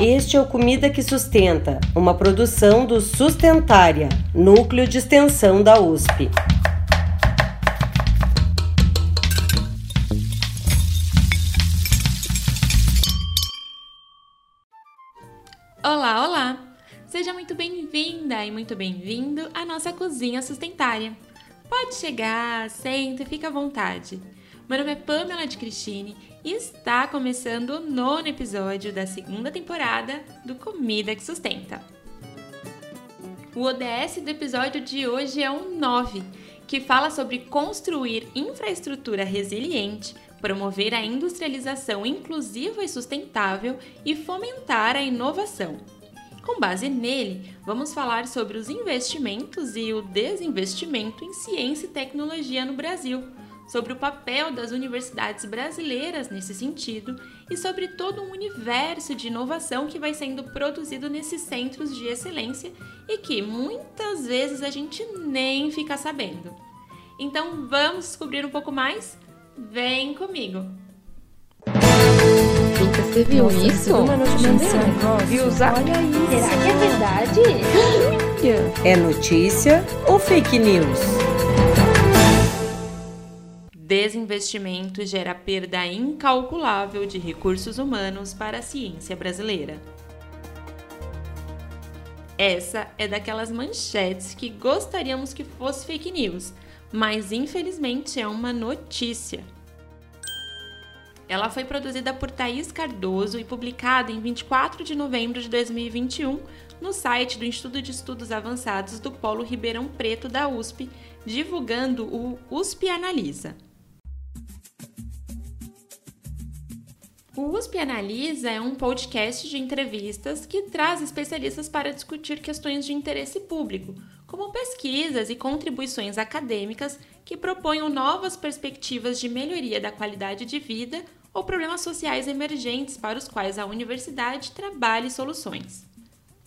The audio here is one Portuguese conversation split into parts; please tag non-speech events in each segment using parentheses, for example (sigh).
Este é o Comida que Sustenta, uma produção do Sustentária, núcleo de extensão da USP. Olá, olá! Seja muito bem-vinda e muito bem-vindo à nossa cozinha sustentária. Pode chegar, senta e fica à vontade. Meu nome é Pamela de Cristine está começando o nono episódio da segunda temporada do Comida que Sustenta. O ODS do episódio de hoje é um 9, que fala sobre construir infraestrutura resiliente, promover a industrialização inclusiva e sustentável e fomentar a inovação. Com base nele, vamos falar sobre os investimentos e o desinvestimento em ciência e tecnologia no Brasil sobre o papel das universidades brasileiras nesse sentido e sobre todo um universo de inovação que vai sendo produzido nesses centros de excelência e que muitas vezes a gente nem fica sabendo. Então vamos descobrir um pouco mais? Vem comigo! Você viu Nossa, isso? Uma notícia. Viu usar? Olha isso. Será que é verdade? É notícia ou fake news? Desinvestimento gera perda incalculável de recursos humanos para a ciência brasileira. Essa é daquelas manchetes que gostaríamos que fosse fake news, mas infelizmente é uma notícia. Ela foi produzida por Thaís Cardoso e publicada em 24 de novembro de 2021 no site do Instituto de Estudos Avançados do Polo Ribeirão Preto da USP, divulgando o USP Analisa. O USP Analisa é um podcast de entrevistas que traz especialistas para discutir questões de interesse público, como pesquisas e contribuições acadêmicas que proponham novas perspectivas de melhoria da qualidade de vida ou problemas sociais emergentes para os quais a universidade trabalha soluções.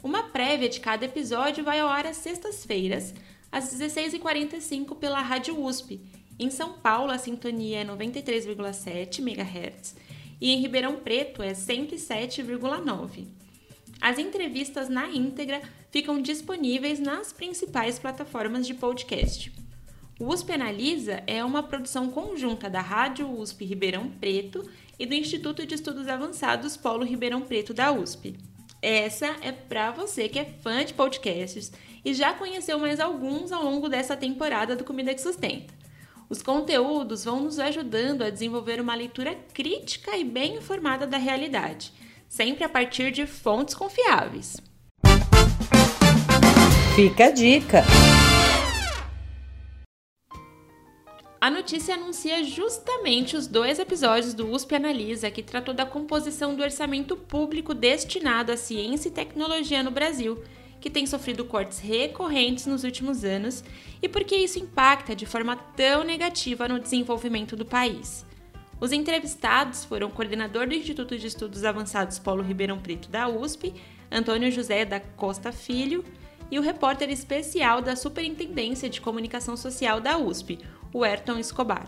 Uma prévia de cada episódio vai ao ar às sextas-feiras, às 16h45 pela Rádio USP. Em São Paulo, a sintonia é 93,7 MHz e em Ribeirão Preto é 107,9. As entrevistas na íntegra ficam disponíveis nas principais plataformas de podcast. O USP Analisa é uma produção conjunta da Rádio USP Ribeirão Preto e do Instituto de Estudos Avançados Polo Ribeirão Preto da USP. Essa é para você que é fã de podcasts e já conheceu mais alguns ao longo dessa temporada do Comida que Sustenta. Os conteúdos vão nos ajudando a desenvolver uma leitura crítica e bem informada da realidade, sempre a partir de fontes confiáveis. Fica a dica! A notícia anuncia justamente os dois episódios do USP Analisa, que tratou da composição do orçamento público destinado à ciência e tecnologia no Brasil que tem sofrido cortes recorrentes nos últimos anos e por que isso impacta de forma tão negativa no desenvolvimento do país. Os entrevistados foram o coordenador do Instituto de Estudos Avançados Paulo Ribeirão Preto da USP, Antônio José da Costa Filho, e o repórter especial da Superintendência de Comunicação Social da USP, o Ayrton Escobar.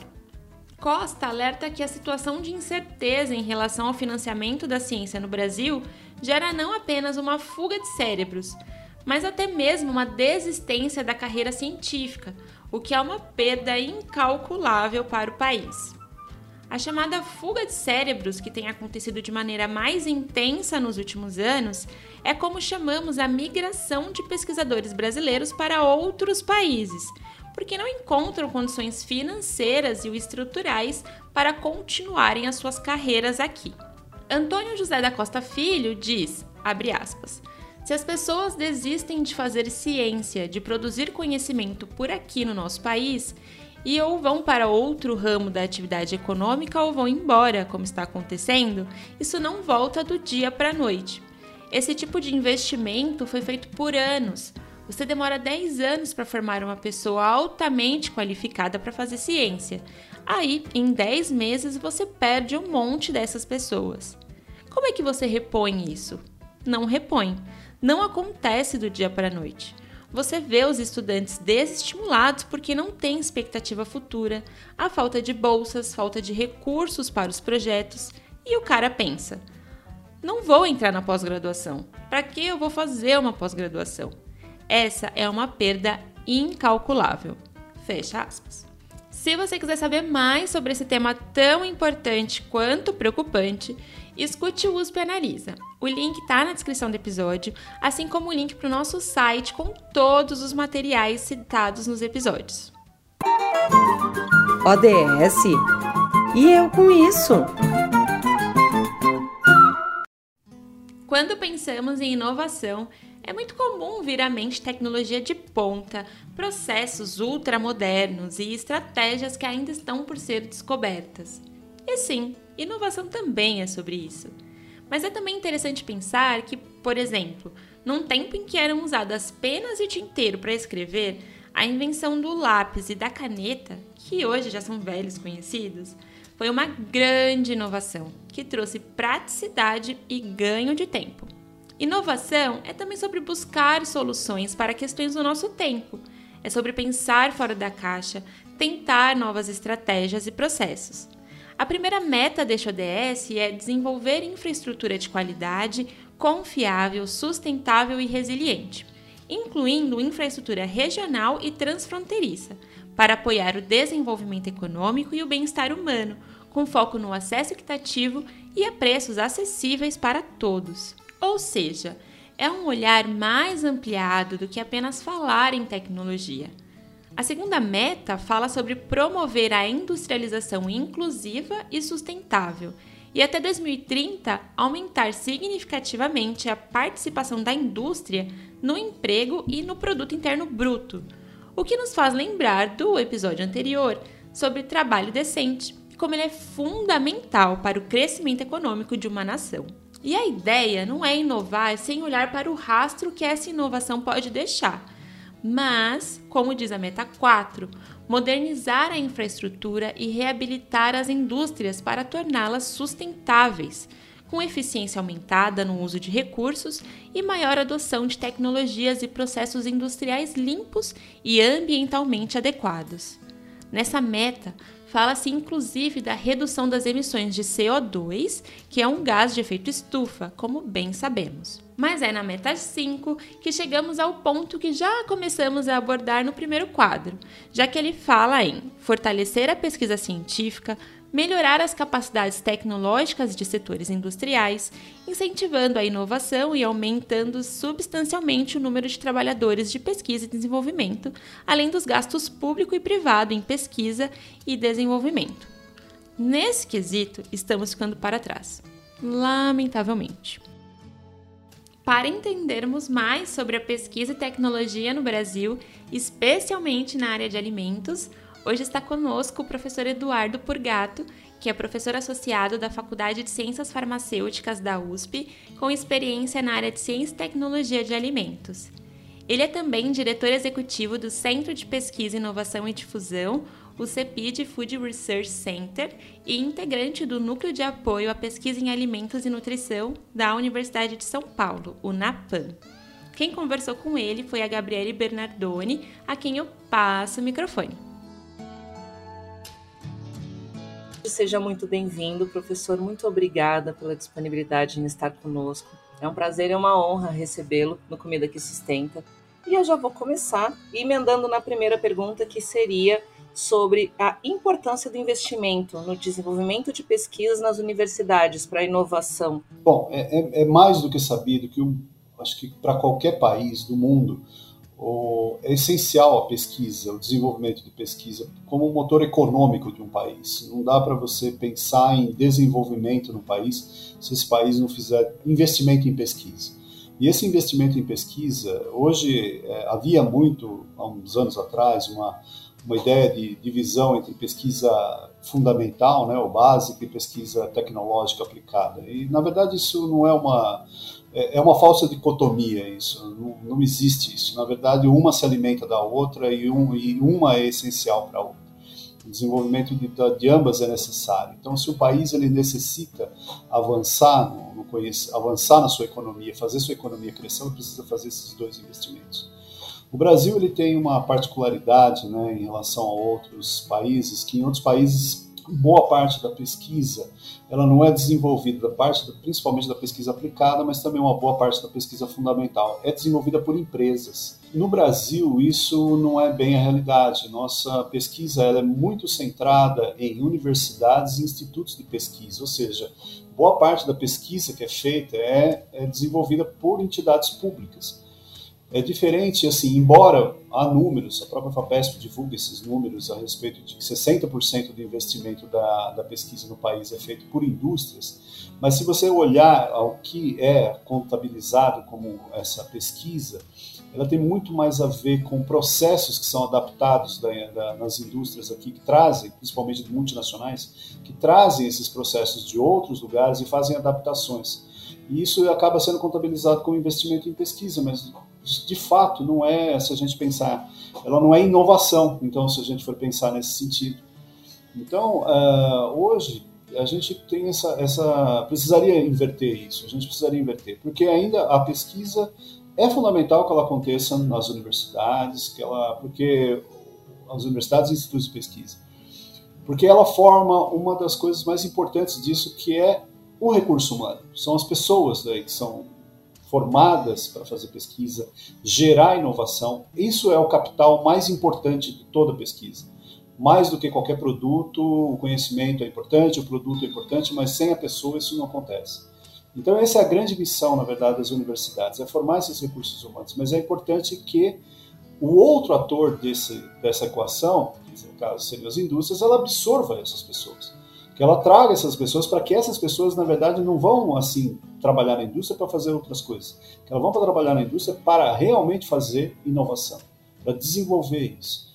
Costa alerta que a situação de incerteza em relação ao financiamento da ciência no Brasil gera não apenas uma fuga de cérebros, mas até mesmo uma desistência da carreira científica, o que é uma perda incalculável para o país. A chamada fuga de cérebros, que tem acontecido de maneira mais intensa nos últimos anos, é como chamamos a migração de pesquisadores brasileiros para outros países, porque não encontram condições financeiras e estruturais para continuarem as suas carreiras aqui. Antônio José da Costa Filho diz, abre aspas, se as pessoas desistem de fazer ciência, de produzir conhecimento por aqui no nosso país, e ou vão para outro ramo da atividade econômica ou vão embora, como está acontecendo, isso não volta do dia para a noite. Esse tipo de investimento foi feito por anos. Você demora 10 anos para formar uma pessoa altamente qualificada para fazer ciência. Aí, em 10 meses, você perde um monte dessas pessoas. Como é que você repõe isso? Não repõe não acontece do dia para a noite. Você vê os estudantes desestimulados porque não têm expectativa futura, a falta de bolsas, falta de recursos para os projetos, e o cara pensa: não vou entrar na pós-graduação. Para que eu vou fazer uma pós-graduação? Essa é uma perda incalculável. Fecha aspas. Se você quiser saber mais sobre esse tema tão importante quanto preocupante, escute o USP Analisa. O link está na descrição do episódio, assim como o link para o nosso site com todos os materiais citados nos episódios. ODS? E eu com isso? Quando pensamos em inovação, é muito comum vir à mente tecnologia de ponta, processos ultramodernos e estratégias que ainda estão por ser descobertas. E sim, inovação também é sobre isso. Mas é também interessante pensar que, por exemplo, num tempo em que eram usadas penas e tinteiro para escrever, a invenção do lápis e da caneta, que hoje já são velhos conhecidos, foi uma grande inovação que trouxe praticidade e ganho de tempo. Inovação é também sobre buscar soluções para questões do nosso tempo. É sobre pensar fora da caixa, tentar novas estratégias e processos. A primeira meta deste ODS é desenvolver infraestrutura de qualidade, confiável, sustentável e resiliente, incluindo infraestrutura regional e transfronteiriça, para apoiar o desenvolvimento econômico e o bem-estar humano, com foco no acesso equitativo e a preços acessíveis para todos. Ou seja, é um olhar mais ampliado do que apenas falar em tecnologia. A segunda meta fala sobre promover a industrialização inclusiva e sustentável e até 2030 aumentar significativamente a participação da indústria no emprego e no produto interno bruto, o que nos faz lembrar do episódio anterior sobre trabalho decente, como ele é fundamental para o crescimento econômico de uma nação. E a ideia não é inovar sem olhar para o rastro que essa inovação pode deixar, mas, como diz a Meta 4, modernizar a infraestrutura e reabilitar as indústrias para torná-las sustentáveis, com eficiência aumentada no uso de recursos e maior adoção de tecnologias e processos industriais limpos e ambientalmente adequados. Nessa meta, Fala-se inclusive da redução das emissões de CO2, que é um gás de efeito estufa, como bem sabemos. Mas é na meta 5 que chegamos ao ponto que já começamos a abordar no primeiro quadro, já que ele fala em fortalecer a pesquisa científica, melhorar as capacidades tecnológicas de setores industriais, incentivando a inovação e aumentando substancialmente o número de trabalhadores de pesquisa e desenvolvimento, além dos gastos público e privado em pesquisa e desenvolvimento. Nesse quesito, estamos ficando para trás, lamentavelmente. Para entendermos mais sobre a pesquisa e tecnologia no Brasil, especialmente na área de alimentos, Hoje está conosco o professor Eduardo Purgato, que é professor associado da Faculdade de Ciências Farmacêuticas da USP, com experiência na área de Ciência e Tecnologia de Alimentos. Ele é também diretor executivo do Centro de Pesquisa, Inovação e Difusão, o CEPID Food Research Center, e integrante do Núcleo de Apoio à Pesquisa em Alimentos e Nutrição da Universidade de São Paulo, o NAPAM. Quem conversou com ele foi a Gabriele Bernardoni, a quem eu passo o microfone. Seja muito bem-vindo, professor. Muito obrigada pela disponibilidade em estar conosco. É um prazer e uma honra recebê-lo no Comida que Sustenta. E eu já vou começar emendando na primeira pergunta, que seria sobre a importância do investimento no desenvolvimento de pesquisas nas universidades para a inovação. Bom, é, é, é, mais do que sabido que, acho que para qualquer país do mundo, o, é essencial a pesquisa, o desenvolvimento de pesquisa como um motor econômico de um país. Não dá para você pensar em desenvolvimento no país se esse país não fizer investimento em pesquisa. E esse investimento em pesquisa, hoje é, havia muito, há uns anos atrás, uma, uma ideia de divisão entre pesquisa fundamental, né, ou básica, e pesquisa tecnológica aplicada. E, na verdade, isso não é uma, é, é uma falsa dicotomia isso, não, não, existe isso. Na verdade, uma se alimenta da outra e, um, e uma é essencial para a outra. O desenvolvimento de, de, ambas é necessário. Então, se o país ele necessita avançar, no, no avançar na sua economia, fazer sua economia crescer, ele precisa fazer esses dois investimentos. O Brasil ele tem uma particularidade né, em relação a outros países, que em outros países boa parte da pesquisa ela não é desenvolvida, da parte, principalmente da pesquisa aplicada, mas também uma boa parte da pesquisa fundamental. É desenvolvida por empresas. No Brasil, isso não é bem a realidade. Nossa pesquisa ela é muito centrada em universidades e institutos de pesquisa, ou seja, boa parte da pesquisa que é feita é, é desenvolvida por entidades públicas é diferente, assim, embora há números, a própria FAPESP divulga esses números a respeito de que 60% do investimento da, da pesquisa no país é feito por indústrias, mas se você olhar ao que é contabilizado como essa pesquisa, ela tem muito mais a ver com processos que são adaptados da, da, nas indústrias aqui, que trazem, principalmente multinacionais, que trazem esses processos de outros lugares e fazem adaptações. E isso acaba sendo contabilizado como investimento em pesquisa, mas de fato não é, se a gente pensar, ela não é inovação, então se a gente for pensar nesse sentido. Então, uh, hoje, a gente tem essa, essa, precisaria inverter isso, a gente precisaria inverter, porque ainda a pesquisa é fundamental que ela aconteça nas universidades, que ela, porque as universidades e institutos de pesquisa, porque ela forma uma das coisas mais importantes disso, que é o recurso humano. São as pessoas daí que são formadas para fazer pesquisa, gerar inovação. Isso é o capital mais importante de toda pesquisa. Mais do que qualquer produto, o conhecimento é importante, o produto é importante, mas sem a pessoa isso não acontece. Então essa é a grande missão, na verdade, das universidades, é formar esses recursos humanos. Mas é importante que o outro ator desse, dessa equação, no caso seriam as indústrias, ela absorva essas pessoas que ela traga essas pessoas para que essas pessoas, na verdade, não vão assim trabalhar na indústria para fazer outras coisas, que elas vão para trabalhar na indústria para realmente fazer inovação, para desenvolver isso.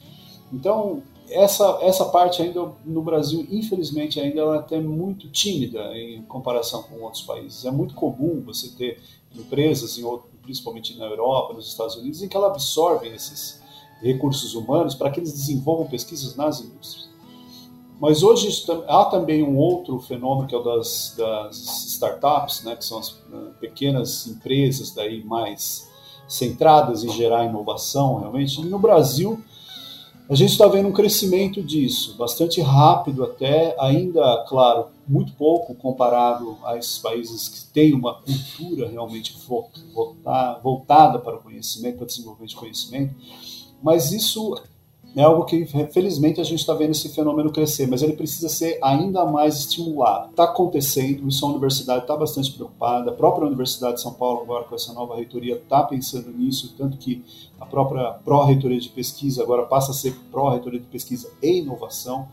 Então, essa, essa parte ainda no Brasil, infelizmente, ainda ela é até muito tímida em comparação com outros países. É muito comum você ter empresas, em outro, principalmente na Europa, nos Estados Unidos, em que ela absorvem esses recursos humanos para que eles desenvolvam pesquisas nas indústrias. Mas hoje há também um outro fenômeno que é o das, das startups, né, que são as uh, pequenas empresas daí mais centradas em gerar inovação realmente. E no Brasil a gente está vendo um crescimento disso, bastante rápido até, ainda, claro, muito pouco comparado a esses países que têm uma cultura realmente voltada para o conhecimento, para o desenvolvimento de conhecimento, mas isso é algo que, felizmente, a gente está vendo esse fenômeno crescer, mas ele precisa ser ainda mais estimulado. Está acontecendo, isso a universidade está bastante preocupada, a própria Universidade de São Paulo, agora com essa nova reitoria, está pensando nisso, tanto que a própria Pró-Reitoria de Pesquisa agora passa a ser Pró-Reitoria de Pesquisa e Inovação.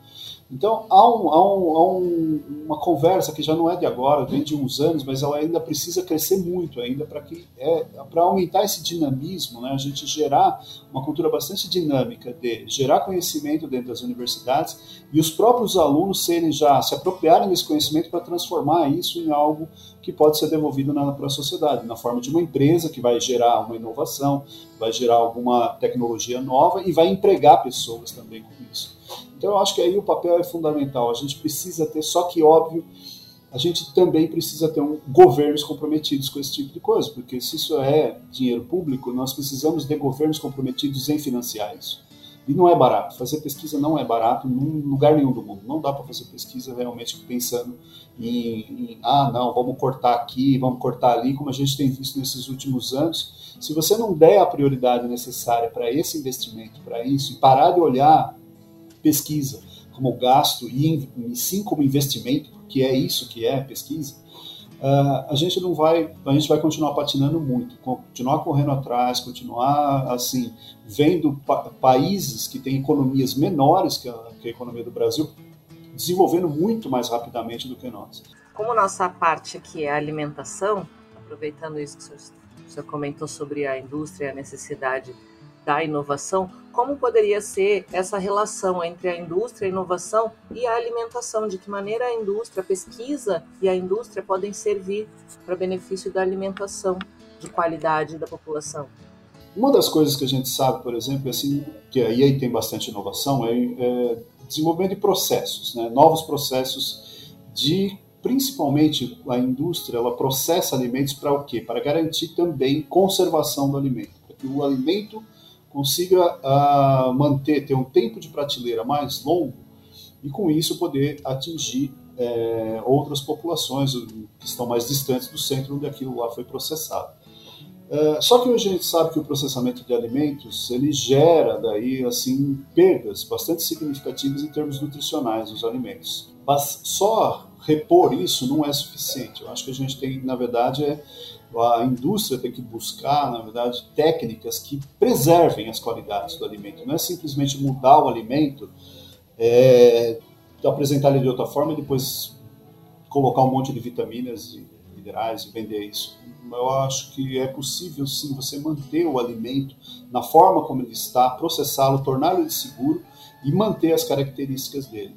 Então, há, um, há, um, há um, uma conversa que já não é de agora, vem de uns anos, mas ela ainda precisa crescer muito ainda para que é, para aumentar esse dinamismo, né? a gente gerar uma cultura bastante dinâmica de gerar conhecimento dentro das universidades e os próprios alunos serem já se apropriarem desse conhecimento para transformar isso em algo que pode ser devolvido para a sociedade, na forma de uma empresa que vai gerar uma inovação, vai gerar alguma tecnologia nova e vai empregar pessoas também com isso. Então eu acho que aí o papel é fundamental. A gente precisa ter, só que óbvio, a gente também precisa ter um, governos comprometidos com esse tipo de coisa, porque se isso é dinheiro público, nós precisamos de governos comprometidos em financiar isso. E não é barato. Fazer pesquisa não é barato em lugar nenhum do mundo. Não dá para fazer pesquisa realmente pensando em, em, ah, não, vamos cortar aqui, vamos cortar ali, como a gente tem visto nesses últimos anos. Se você não der a prioridade necessária para esse investimento, para isso, e parar de olhar pesquisa como gasto e, e sim como investimento, que é isso que é pesquisa, a gente não vai, a gente vai continuar patinando muito, continuar correndo atrás, continuar assim vendo pa países que têm economias menores que a, que a economia do Brasil desenvolvendo muito mais rapidamente do que nós. Como nossa parte aqui é a alimentação, aproveitando isso que o senhor, o senhor comentou sobre a indústria, a necessidade da inovação, como poderia ser essa relação entre a indústria, a inovação e a alimentação? De que maneira a indústria, a pesquisa e a indústria podem servir para benefício da alimentação de qualidade da população? Uma das coisas que a gente sabe, por exemplo, assim, que aí tem bastante inovação, é, é desenvolvimento de processos, né? novos processos de principalmente a indústria, ela processa alimentos para o quê? Para garantir também conservação do alimento, para que o alimento consiga uh, manter, ter um tempo de prateleira mais longo, e com isso poder atingir é, outras populações que estão mais distantes do centro onde aquilo lá foi processado. É, só que hoje a gente sabe que o processamento de alimentos ele gera daí assim perdas bastante significativas em termos nutricionais dos alimentos. Mas só repor isso não é suficiente. Eu acho que a gente tem, na verdade, é a indústria tem que buscar, na verdade, técnicas que preservem as qualidades do alimento. Não é simplesmente mudar o alimento, é, apresentar ele de outra forma e depois colocar um monte de vitaminas e minerais e vender isso. Eu acho que é possível sim você manter o alimento na forma como ele está, processá-lo, torná-lo seguro e manter as características dele.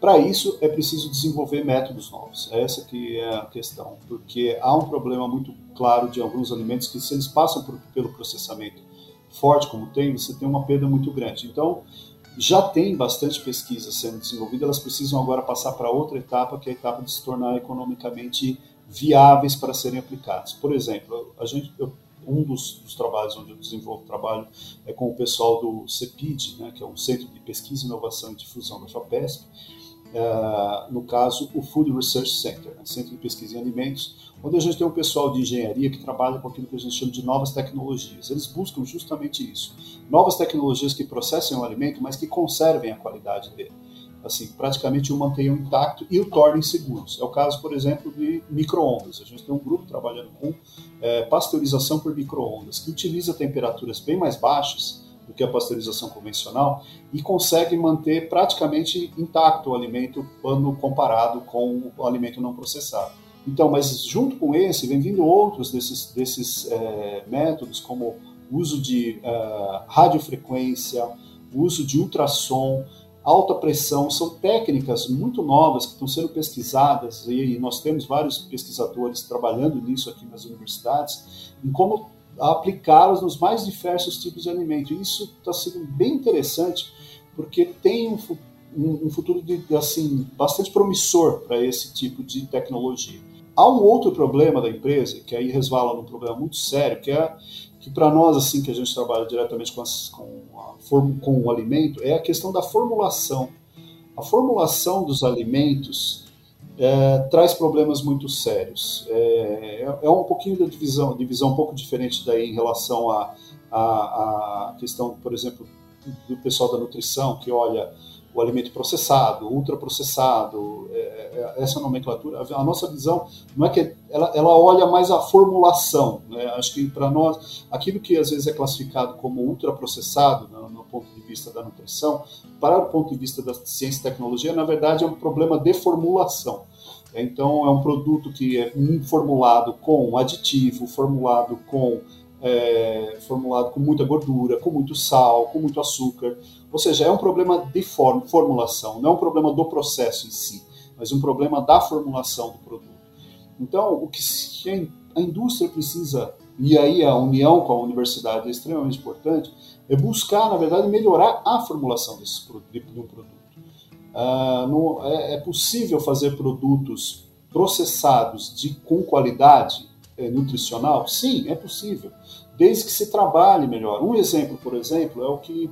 Para isso é preciso desenvolver métodos novos. Essa que é a questão, porque há um problema muito claro de alguns alimentos que se eles passam por, pelo processamento forte como tem, você tem uma perda muito grande. Então, já tem bastante pesquisa sendo desenvolvida, elas precisam agora passar para outra etapa, que é a etapa de se tornar economicamente viáveis para serem aplicados. Por exemplo, a gente, eu, um dos, dos, trabalhos onde eu desenvolvo trabalho é com o pessoal do CEPID, né, que é um Centro de Pesquisa, Inovação e Difusão da FAPESP, uh, no caso, o Food Research Center, né, Centro de Pesquisa em Alimentos, onde a gente tem um pessoal de engenharia que trabalha com aquilo que a gente chama de novas tecnologias. Eles buscam justamente isso: novas tecnologias que processem o alimento, mas que conservem a qualidade dele. Assim, praticamente o mantenham intacto e o tornem seguros. É o caso, por exemplo, de microondas. A gente tem um grupo trabalhando com é, pasteurização por microondas, que utiliza temperaturas bem mais baixas do que a pasteurização convencional e consegue manter praticamente intacto o alimento quando comparado com o alimento não processado. Então, mas junto com esse, vem vindo outros desses, desses é, métodos, como uso de uh, radiofrequência, uso de ultrassom, alta pressão, são técnicas muito novas que estão sendo pesquisadas e nós temos vários pesquisadores trabalhando nisso aqui nas universidades, em como aplicá-las nos mais diversos tipos de alimento. E isso está sendo bem interessante, porque tem um, um, um futuro de, assim, bastante promissor para esse tipo de tecnologia. Há um outro problema da empresa, que aí resvala num problema muito sério, que é que para nós, assim, que a gente trabalha diretamente com, as, com, a, com o alimento, é a questão da formulação. A formulação dos alimentos é, traz problemas muito sérios. É, é, é, um pouquinho da divisão, divisão um pouco diferente daí em relação à a, a, a, questão, por exemplo, do pessoal da nutrição, que olha o alimento processado, ultraprocessado, é, é, essa nomenclatura. A nossa visão não é que ela, ela olha mais a formulação. Né? Acho que para nós, aquilo que às vezes é classificado como ultraprocessado, no, no ponto de vista da nutrição, para o ponto de vista da ciência e tecnologia, na verdade é um problema de formulação. Então, é um produto que é formulado com aditivo, formulado com é, formulado com muita gordura, com muito sal, com muito açúcar. Ou seja, é um problema de form formulação, não é um problema do processo em si, mas um problema da formulação do produto. Então, o que a indústria precisa, e aí a união com a universidade é extremamente importante, é buscar, na verdade, melhorar a formulação desse, de, de produto. Uh, no, é, é, possível fazer produtos processados de, com qualidade é, nutricional? Sim, é possível, desde que se trabalhe melhor. Um exemplo, por exemplo, é o que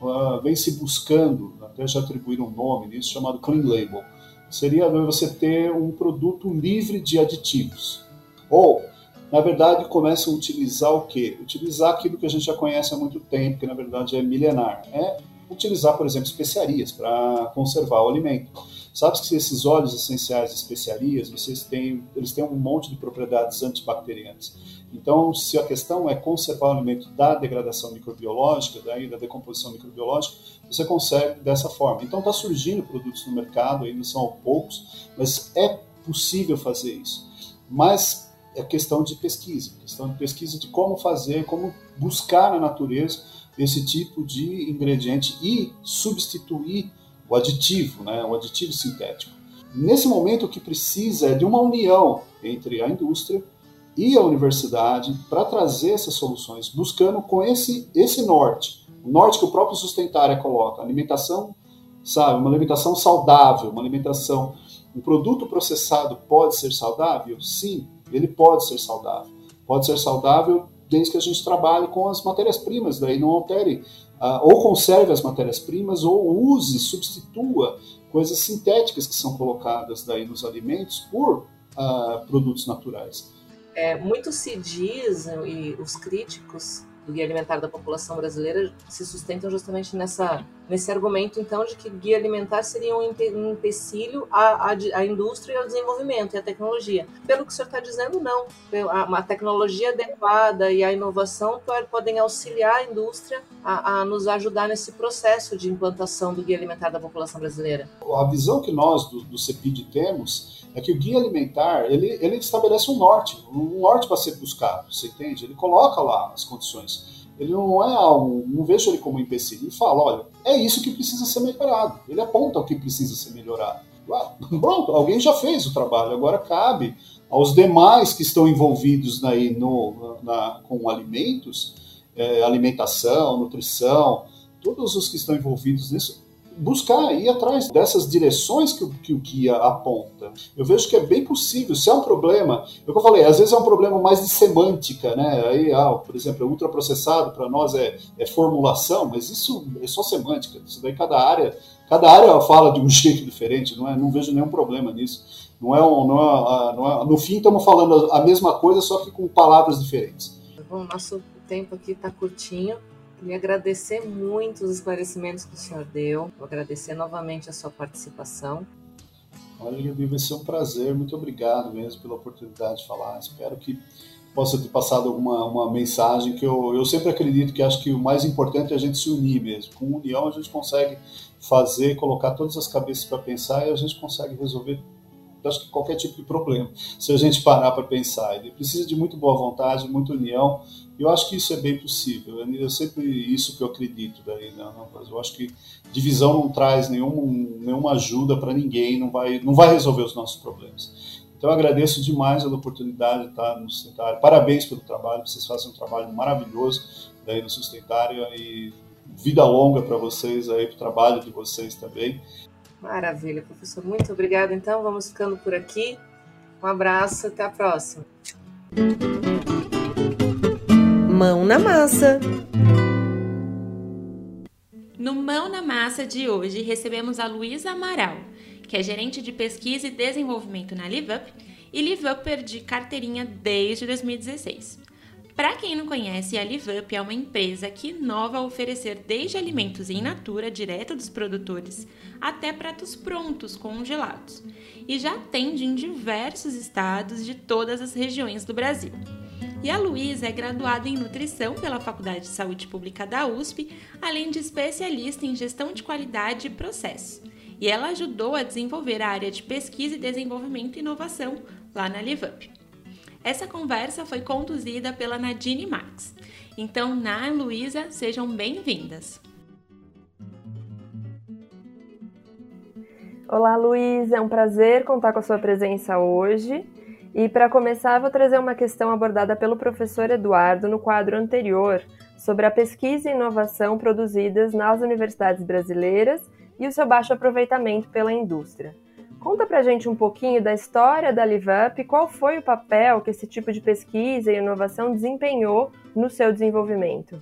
uh, vem se buscando, até já atribuíram um nome nisso, chamado Clean Label. Seria você ter um produto livre de aditivos. Ou, na verdade, começam a utilizar o quê? Utilizar aquilo que a gente já conhece há muito tempo, que na verdade é milenar. É utilizar, por exemplo, especiarias para conservar o alimento. Sabe que esses óleos essenciais de especiarias, vocês têm, eles têm um monte de propriedades antibacterianas. Então, se a questão é conservar o alimento da degradação microbiológica, daí da decomposição microbiológica, você consegue dessa forma. Então, está surgindo produtos no mercado, ainda são poucos, mas é possível fazer isso. Mas é questão de pesquisa, questão de pesquisa de como fazer, como buscar na natureza esse tipo de ingrediente e substituir o aditivo, né, o aditivo sintético. Nesse momento, o que precisa é de uma união entre a indústria e a universidade para trazer essas soluções, buscando com esse, esse norte, o norte que o próprio Sustentária coloca, alimentação, sabe, uma alimentação saudável, uma alimentação, um produto processado pode ser saudável? Sim, ele pode ser saudável. Pode ser saudável desde que a gente trabalhe com as matérias-primas, daí não altere, uh, ou conserve as matérias-primas, ou use, substitua coisas sintéticas que são colocadas daí nos alimentos por uh, produtos naturais. É, muito se diz, e os críticos guia alimentar da população brasileira se sustentam justamente nessa, nesse argumento, então, de que guia alimentar seria um, um empecilho à, à, à, indústria e ao desenvolvimento e à tecnologia. Pelo que o senhor está dizendo, não. A, a, tecnologia adequada e a inovação podem auxiliar a indústria a, a nos ajudar nesse processo de implantação do guia alimentar da população brasileira. A visão que nós, do, do CEPID, temos é que o guia alimentar ele, ele estabelece um norte, um norte para ser buscado, você entende? Ele coloca lá as condições. Ele não é algo, não vejo ele como um empecilho. Ele fala, olha, é isso que precisa ser melhorado. Ele aponta o que precisa ser melhorado. (laughs) Pronto, alguém já fez o trabalho, agora cabe aos demais que estão envolvidos aí no, na, com alimentos, é, alimentação, nutrição, todos os que estão envolvidos nisso, buscar, ir atrás dessas direções que, que o guia aponta. Eu vejo que é bem possível. Se é um problema, é o que eu falei, às vezes é um problema mais de semântica, né? Aí, ah, por exemplo, é ultraprocessado para nós é, é formulação, mas isso é só semântica. Isso daí cada área, cada área fala de um (laughs) jeito diferente, não é? Não vejo nenhum problema nisso. Não é, um, não é, ah, não é no fim estamos falando a mesma coisa, só que com palavras diferentes. Bom, nosso tempo aqui está curtinho. Queria agradecer muito os esclarecimentos que o senhor deu. Vou agradecer novamente a sua participação. Olha, vai ser um prazer. Muito obrigado mesmo pela oportunidade de falar. Espero que possa ter passado alguma uma mensagem que eu, eu sempre acredito que acho que o mais importante é a gente se unir mesmo. Com união a gente consegue fazer, colocar todas as cabeças para pensar e a gente consegue resolver acho que qualquer tipo de problema, se a gente parar para pensar. Ele precisa de muito boa vontade, muita união, e eu acho que isso é bem possível. É sempre isso que eu acredito daí, né? Eu acho que divisão não traz nenhum, nenhuma ajuda para ninguém, não vai, não vai resolver os nossos problemas. Então eu agradeço demais a oportunidade de estar no Sustentário. Parabéns pelo trabalho, vocês fazem um trabalho maravilhoso daí no Sustentário e vida longa para vocês aí, para o trabalho de vocês também. Maravilha, professor. Muito obrigada. Então, vamos ficando por aqui. Um abraço, até a próxima. Mão na massa. No Mão na Massa de hoje, recebemos a Luísa Amaral, que é gerente de pesquisa e desenvolvimento na LiveUp e LiveUpper de carteirinha desde 2016. Para quem não conhece, a LiveUp é uma empresa que inova a oferecer desde alimentos em natura, direto dos produtores, até pratos prontos, congelados, e já atende em diversos estados de todas as regiões do Brasil. E a Luísa é graduada em nutrição pela Faculdade de Saúde Pública da USP, além de especialista em gestão de qualidade e processo. E ela ajudou a desenvolver a área de pesquisa e desenvolvimento e inovação lá na LiveUp. Essa conversa foi conduzida pela Nadine Max. Então, Na e Luísa, sejam bem-vindas. Olá, Luísa, é um prazer contar com a sua presença hoje. E para começar, vou trazer uma questão abordada pelo professor Eduardo no quadro anterior sobre a pesquisa e inovação produzidas nas universidades brasileiras e o seu baixo aproveitamento pela indústria. Conta pra gente um pouquinho da história da LiveUp e qual foi o papel que esse tipo de pesquisa e inovação desempenhou no seu desenvolvimento.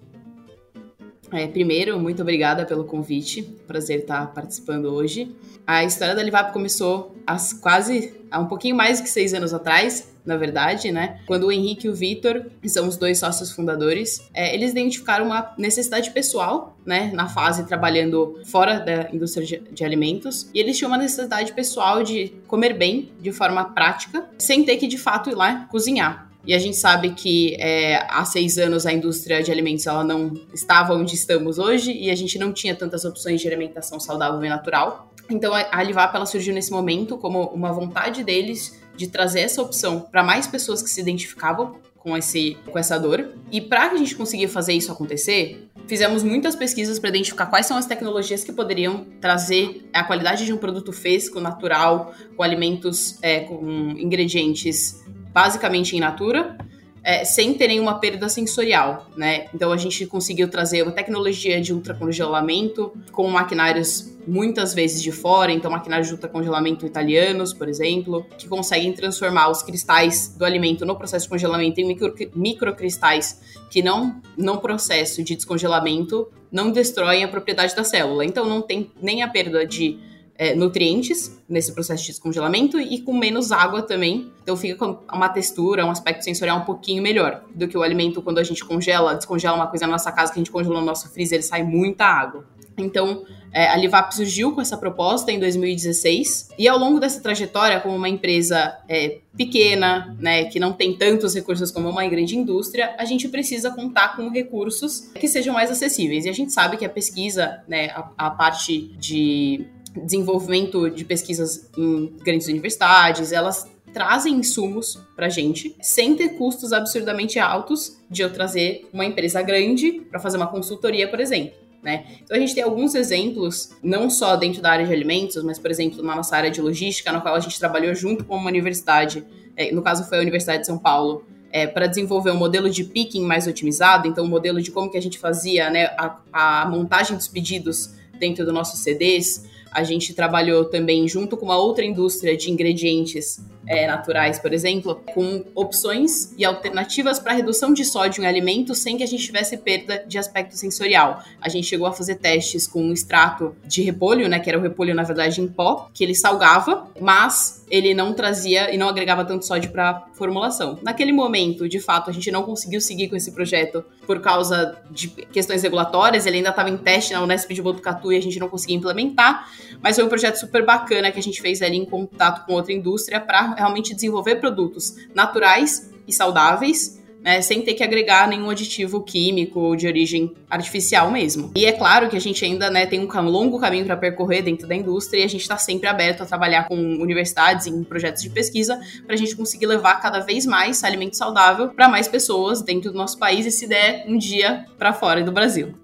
É, primeiro, muito obrigada pelo convite. Prazer estar participando hoje. A história da Livap começou há quase há um pouquinho mais que seis anos atrás, na verdade, né? Quando o Henrique e o Vitor, que são os dois sócios fundadores, é, eles identificaram uma necessidade pessoal, né? Na fase trabalhando fora da indústria de, de alimentos. E eles tinham uma necessidade pessoal de comer bem, de forma prática, sem ter que de fato ir lá cozinhar. E a gente sabe que é, há seis anos a indústria de alimentos ela não estava onde estamos hoje e a gente não tinha tantas opções de alimentação saudável e natural. Então a Alivap ela surgiu nesse momento como uma vontade deles de trazer essa opção para mais pessoas que se identificavam com, esse, com essa dor. E para que a gente conseguir fazer isso acontecer, fizemos muitas pesquisas para identificar quais são as tecnologias que poderiam trazer a qualidade de um produto fresco, natural, com alimentos, é, com ingredientes basicamente em natura, é, sem ter nenhuma perda sensorial, né? Então a gente conseguiu trazer uma tecnologia de ultracongelamento com maquinários muitas vezes de fora, então maquinários de ultracongelamento italianos, por exemplo, que conseguem transformar os cristais do alimento no processo de congelamento em micro, microcristais que não, no processo de descongelamento, não destroem a propriedade da célula. Então não tem nem a perda de é, nutrientes nesse processo de descongelamento e com menos água também. Então fica com uma textura, um aspecto sensorial um pouquinho melhor do que o alimento quando a gente congela, descongela uma coisa na nossa casa que a gente congelou no nosso freezer, sai muita água. Então, é, a Livap surgiu com essa proposta em 2016 e ao longo dessa trajetória, como uma empresa é, pequena, né, que não tem tantos recursos como uma grande indústria, a gente precisa contar com recursos que sejam mais acessíveis. E a gente sabe que a pesquisa, né, a, a parte de desenvolvimento de pesquisas em grandes universidades, elas trazem insumos para gente sem ter custos absurdamente altos de eu trazer uma empresa grande para fazer uma consultoria, por exemplo. Né? Então a gente tem alguns exemplos, não só dentro da área de alimentos, mas, por exemplo, na nossa área de logística, na qual a gente trabalhou junto com uma universidade, é, no caso foi a Universidade de São Paulo, é, para desenvolver um modelo de picking mais otimizado, então um modelo de como que a gente fazia né, a, a montagem dos pedidos dentro do nossos CDs. A gente trabalhou também junto com uma outra indústria de ingredientes é, naturais, por exemplo, com opções e alternativas para redução de sódio em alimentos sem que a gente tivesse perda de aspecto sensorial. A gente chegou a fazer testes com um extrato de repolho, né, que era o repolho na verdade em pó, que ele salgava, mas ele não trazia e não agregava tanto sódio para formulação. Naquele momento, de fato, a gente não conseguiu seguir com esse projeto por causa de questões regulatórias, ele ainda estava em teste na Unesp de Botucatu e a gente não conseguia implementar, mas foi um projeto super bacana que a gente fez ali em contato com outra indústria para realmente desenvolver produtos naturais e saudáveis, né, sem ter que agregar nenhum aditivo químico ou de origem artificial mesmo. E é claro que a gente ainda né, tem um longo caminho para percorrer dentro da indústria e a gente está sempre aberto a trabalhar com universidades em projetos de pesquisa para a gente conseguir levar cada vez mais alimento saudável para mais pessoas dentro do nosso país e se der um dia para fora do Brasil.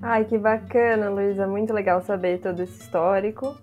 Ai, que bacana, Luísa. Muito legal saber todo esse histórico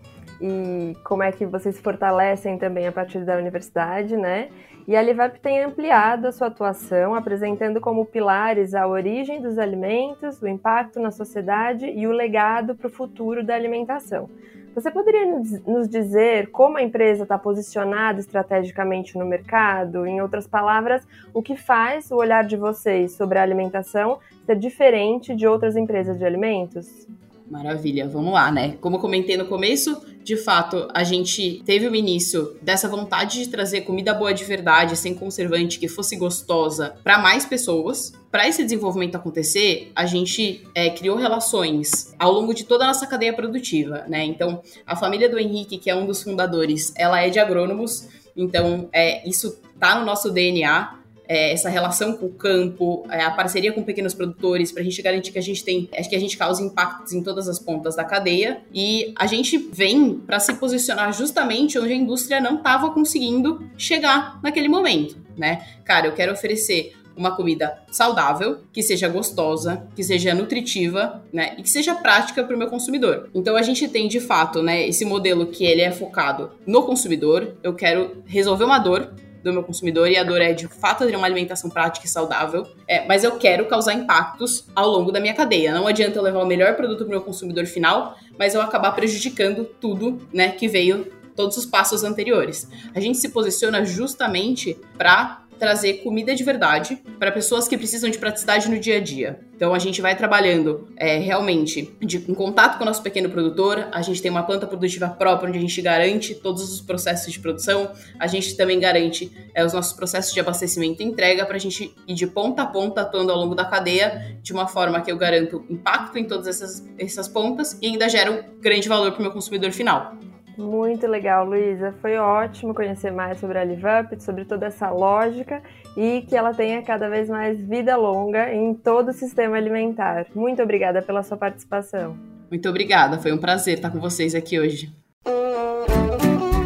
e como é que vocês se fortalecem também a partir da universidade, né? E a Livap tem ampliado a sua atuação, apresentando como pilares a origem dos alimentos, o impacto na sociedade e o legado para o futuro da alimentação. Você poderia nos dizer como a empresa está posicionada estrategicamente no mercado? Em outras palavras, o que faz o olhar de vocês sobre a alimentação ser diferente de outras empresas de alimentos? Maravilha, vamos lá, né? Como comentei no começo, de fato, a gente teve o início dessa vontade de trazer comida boa de verdade, sem conservante, que fosse gostosa, para mais pessoas. Para esse desenvolvimento acontecer, a gente é, criou relações ao longo de toda a nossa cadeia produtiva, né? Então, a família do Henrique, que é um dos fundadores, ela é de agrônomos, então é, isso tá no nosso DNA é, essa relação com o campo, é, a parceria com pequenos produtores, para a gente garantir que a gente tem, acho que a gente causa impactos em todas as pontas da cadeia. E a gente vem para se posicionar justamente onde a indústria não estava conseguindo chegar naquele momento, né? Cara, eu quero oferecer uma comida saudável, que seja gostosa, que seja nutritiva, né, e que seja prática para o meu consumidor. Então a gente tem de fato, né, esse modelo que ele é focado no consumidor. Eu quero resolver uma dor do meu consumidor e a dor é de fato ter uma alimentação prática e saudável, é, mas eu quero causar impactos ao longo da minha cadeia. Não adianta eu levar o melhor produto para o meu consumidor final, mas eu acabar prejudicando tudo, né, que veio todos os passos anteriores. A gente se posiciona justamente para trazer comida de verdade para pessoas que precisam de praticidade no dia a dia. Então a gente vai trabalhando é, realmente de, em contato com o nosso pequeno produtor. A gente tem uma planta produtiva própria onde a gente garante todos os processos de produção. A gente também garante é, os nossos processos de abastecimento e entrega para a gente ir de ponta a ponta atuando ao longo da cadeia de uma forma que eu garanto impacto em todas essas, essas pontas e ainda gero um grande valor para o meu consumidor final. Muito legal, Luísa. Foi ótimo conhecer mais sobre a LiveUp, sobre toda essa lógica e que ela tenha cada vez mais vida longa em todo o sistema alimentar. Muito obrigada pela sua participação. Muito obrigada, foi um prazer estar com vocês aqui hoje.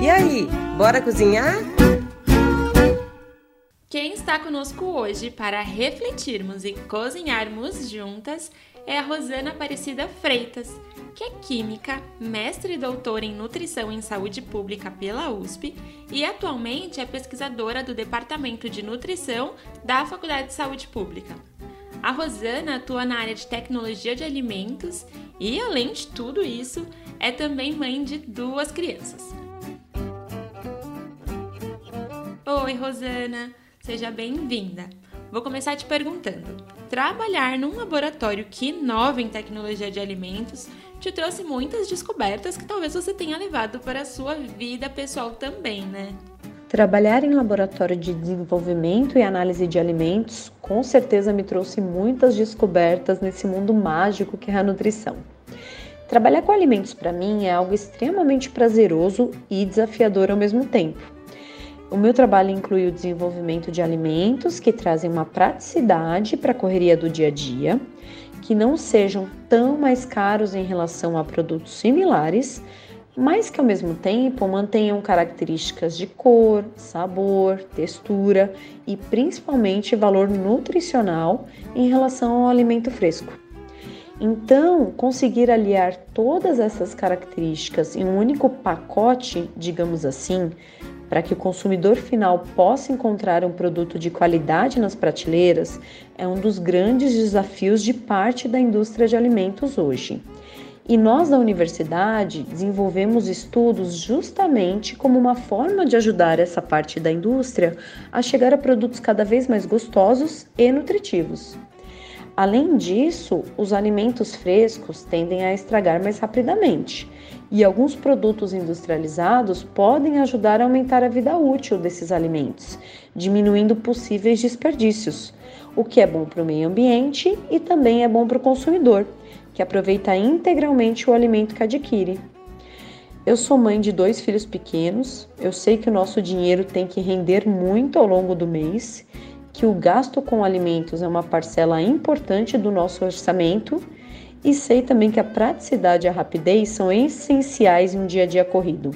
E aí, bora cozinhar? Quem está conosco hoje para refletirmos e cozinharmos juntas é a Rosana Aparecida Freitas que é química, mestre e doutora em nutrição em saúde pública pela USP e atualmente é pesquisadora do Departamento de Nutrição da Faculdade de Saúde Pública. A Rosana atua na área de tecnologia de alimentos e, além de tudo isso, é também mãe de duas crianças. Oi, Rosana! Seja bem-vinda! Vou começar te perguntando: trabalhar num laboratório que inova em tecnologia de alimentos te trouxe muitas descobertas que talvez você tenha levado para a sua vida pessoal também, né? Trabalhar em laboratório de desenvolvimento e análise de alimentos com certeza me trouxe muitas descobertas nesse mundo mágico que é a nutrição. Trabalhar com alimentos para mim é algo extremamente prazeroso e desafiador ao mesmo tempo. O meu trabalho inclui o desenvolvimento de alimentos que trazem uma praticidade para a correria do dia a dia, que não sejam tão mais caros em relação a produtos similares, mas que ao mesmo tempo mantenham características de cor, sabor, textura e principalmente valor nutricional em relação ao alimento fresco. Então, conseguir aliar todas essas características em um único pacote, digamos assim, para que o consumidor final possa encontrar um produto de qualidade nas prateleiras, é um dos grandes desafios de parte da indústria de alimentos hoje. E nós da universidade desenvolvemos estudos justamente como uma forma de ajudar essa parte da indústria a chegar a produtos cada vez mais gostosos e nutritivos. Além disso, os alimentos frescos tendem a estragar mais rapidamente, e alguns produtos industrializados podem ajudar a aumentar a vida útil desses alimentos, diminuindo possíveis desperdícios, o que é bom para o meio ambiente e também é bom para o consumidor, que aproveita integralmente o alimento que adquire. Eu sou mãe de dois filhos pequenos, eu sei que o nosso dinheiro tem que render muito ao longo do mês que o gasto com alimentos é uma parcela importante do nosso orçamento e sei também que a praticidade e a rapidez são essenciais em um dia a dia corrido.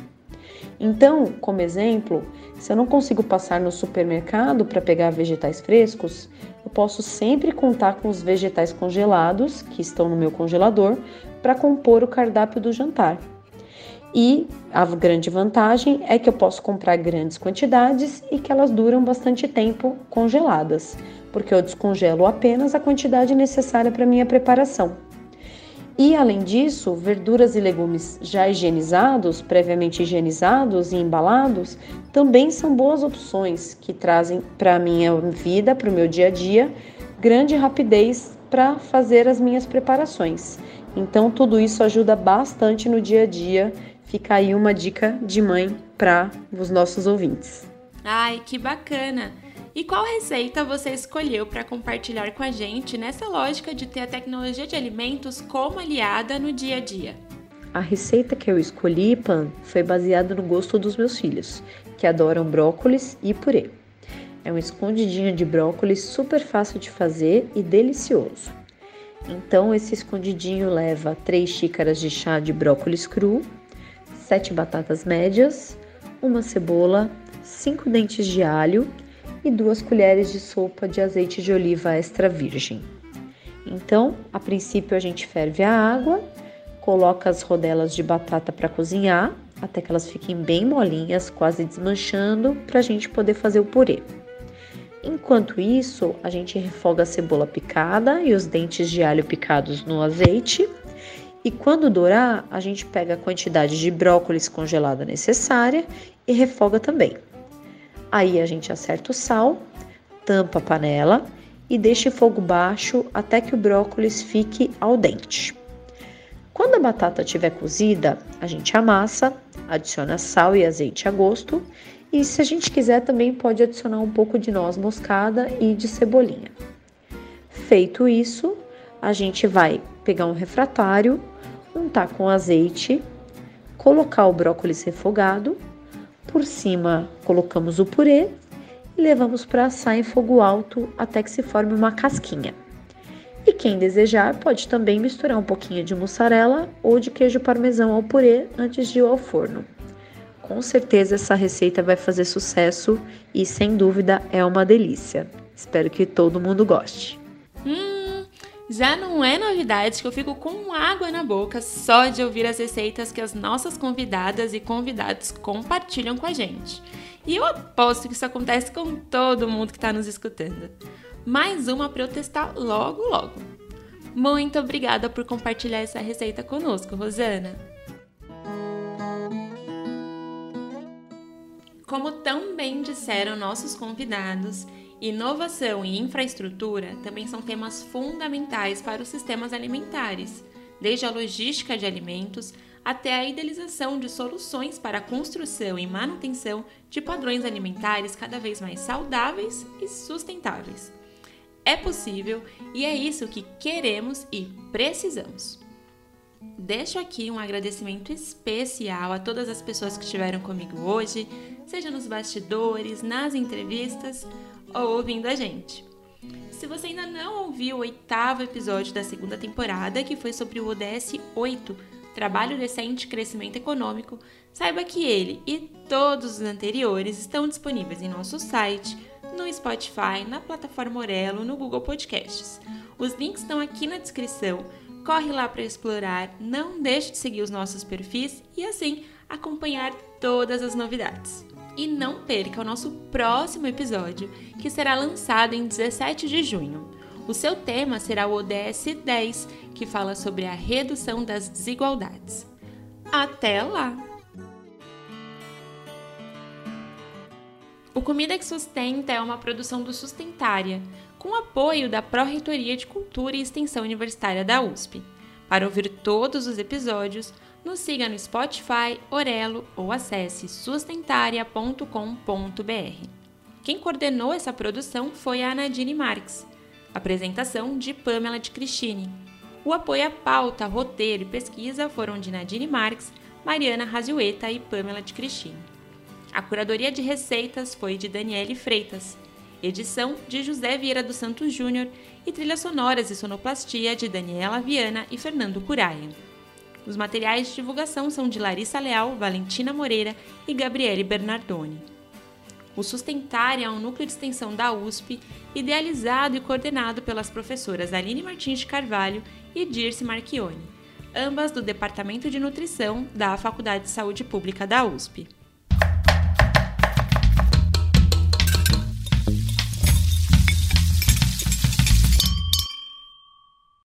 Então, como exemplo, se eu não consigo passar no supermercado para pegar vegetais frescos, eu posso sempre contar com os vegetais congelados que estão no meu congelador para compor o cardápio do jantar. E a grande vantagem é que eu posso comprar grandes quantidades e que elas duram bastante tempo congeladas, porque eu descongelo apenas a quantidade necessária para minha preparação. E além disso, verduras e legumes já higienizados, previamente higienizados e embalados, também são boas opções que trazem para a minha vida, para o meu dia a dia, grande rapidez para fazer as minhas preparações. Então, tudo isso ajuda bastante no dia a dia Fica aí uma dica de mãe para os nossos ouvintes. Ai, que bacana! E qual receita você escolheu para compartilhar com a gente nessa lógica de ter a tecnologia de alimentos como aliada no dia a dia? A receita que eu escolhi, Pan, foi baseada no gosto dos meus filhos, que adoram brócolis e purê. É um escondidinho de brócolis super fácil de fazer e delicioso. Então, esse escondidinho leva 3 xícaras de chá de brócolis cru, 7 batatas médias, uma cebola, 5 dentes de alho e 2 colheres de sopa de azeite de oliva extra virgem. Então, a princípio a gente ferve a água, coloca as rodelas de batata para cozinhar até que elas fiquem bem molinhas, quase desmanchando, para a gente poder fazer o purê. Enquanto isso, a gente refoga a cebola picada e os dentes de alho picados no azeite e quando dourar, a gente pega a quantidade de brócolis congelada necessária e refoga também. Aí a gente acerta o sal, tampa a panela e deixa em fogo baixo até que o brócolis fique al dente. Quando a batata estiver cozida, a gente amassa, adiciona sal e azeite a gosto e se a gente quiser também pode adicionar um pouco de noz moscada e de cebolinha. Feito isso, a gente vai pegar um refratário untar com azeite, colocar o brócolis refogado, por cima colocamos o purê e levamos para assar em fogo alto até que se forme uma casquinha. E quem desejar pode também misturar um pouquinho de mussarela ou de queijo parmesão ao purê antes de ir ao forno. Com certeza essa receita vai fazer sucesso e sem dúvida é uma delícia. Espero que todo mundo goste. Hum já não é novidade que eu fico com água na boca só de ouvir as receitas que as nossas convidadas e convidados compartilham com a gente. E eu aposto que isso acontece com todo mundo que está nos escutando. Mais uma para eu testar logo, logo. Muito obrigada por compartilhar essa receita conosco, Rosana. Como tão bem disseram nossos convidados, Inovação e infraestrutura também são temas fundamentais para os sistemas alimentares, desde a logística de alimentos até a idealização de soluções para a construção e manutenção de padrões alimentares cada vez mais saudáveis e sustentáveis. É possível e é isso que queremos e precisamos. Deixo aqui um agradecimento especial a todas as pessoas que estiveram comigo hoje, seja nos bastidores, nas entrevistas ou ouvindo a gente. Se você ainda não ouviu o oitavo episódio da segunda temporada, que foi sobre o ODS 8, Trabalho Decente e Crescimento Econômico, saiba que ele e todos os anteriores estão disponíveis em nosso site, no Spotify, na plataforma Orelo, no Google Podcasts. Os links estão aqui na descrição. Corre lá para explorar, não deixe de seguir os nossos perfis e assim acompanhar todas as novidades. E não perca o nosso próximo episódio, que será lançado em 17 de junho. O seu tema será o ODS 10, que fala sobre a redução das desigualdades. Até lá! O Comida que Sustenta é uma produção do Sustentária, com apoio da Pró-Reitoria de Cultura e Extensão Universitária da USP. Para ouvir todos os episódios, nos siga no Spotify, Orelo ou acesse sustentaria.com.br. Quem coordenou essa produção foi a Nadine Marques. Apresentação de Pamela de Cristine. O apoio à pauta, roteiro e pesquisa foram de Nadine Marques, Mariana Raziueta e Pamela de Cristine. A curadoria de receitas foi de Daniele Freitas. Edição de José Vieira dos Santos Júnior e trilhas sonoras e sonoplastia de Daniela Viana e Fernando Curaia. Os materiais de divulgação são de Larissa Leal, Valentina Moreira e Gabriele Bernardoni. O Sustentária é um núcleo de extensão da USP, idealizado e coordenado pelas professoras Aline Martins de Carvalho e Dirce Marchione, ambas do Departamento de Nutrição da Faculdade de Saúde Pública da USP.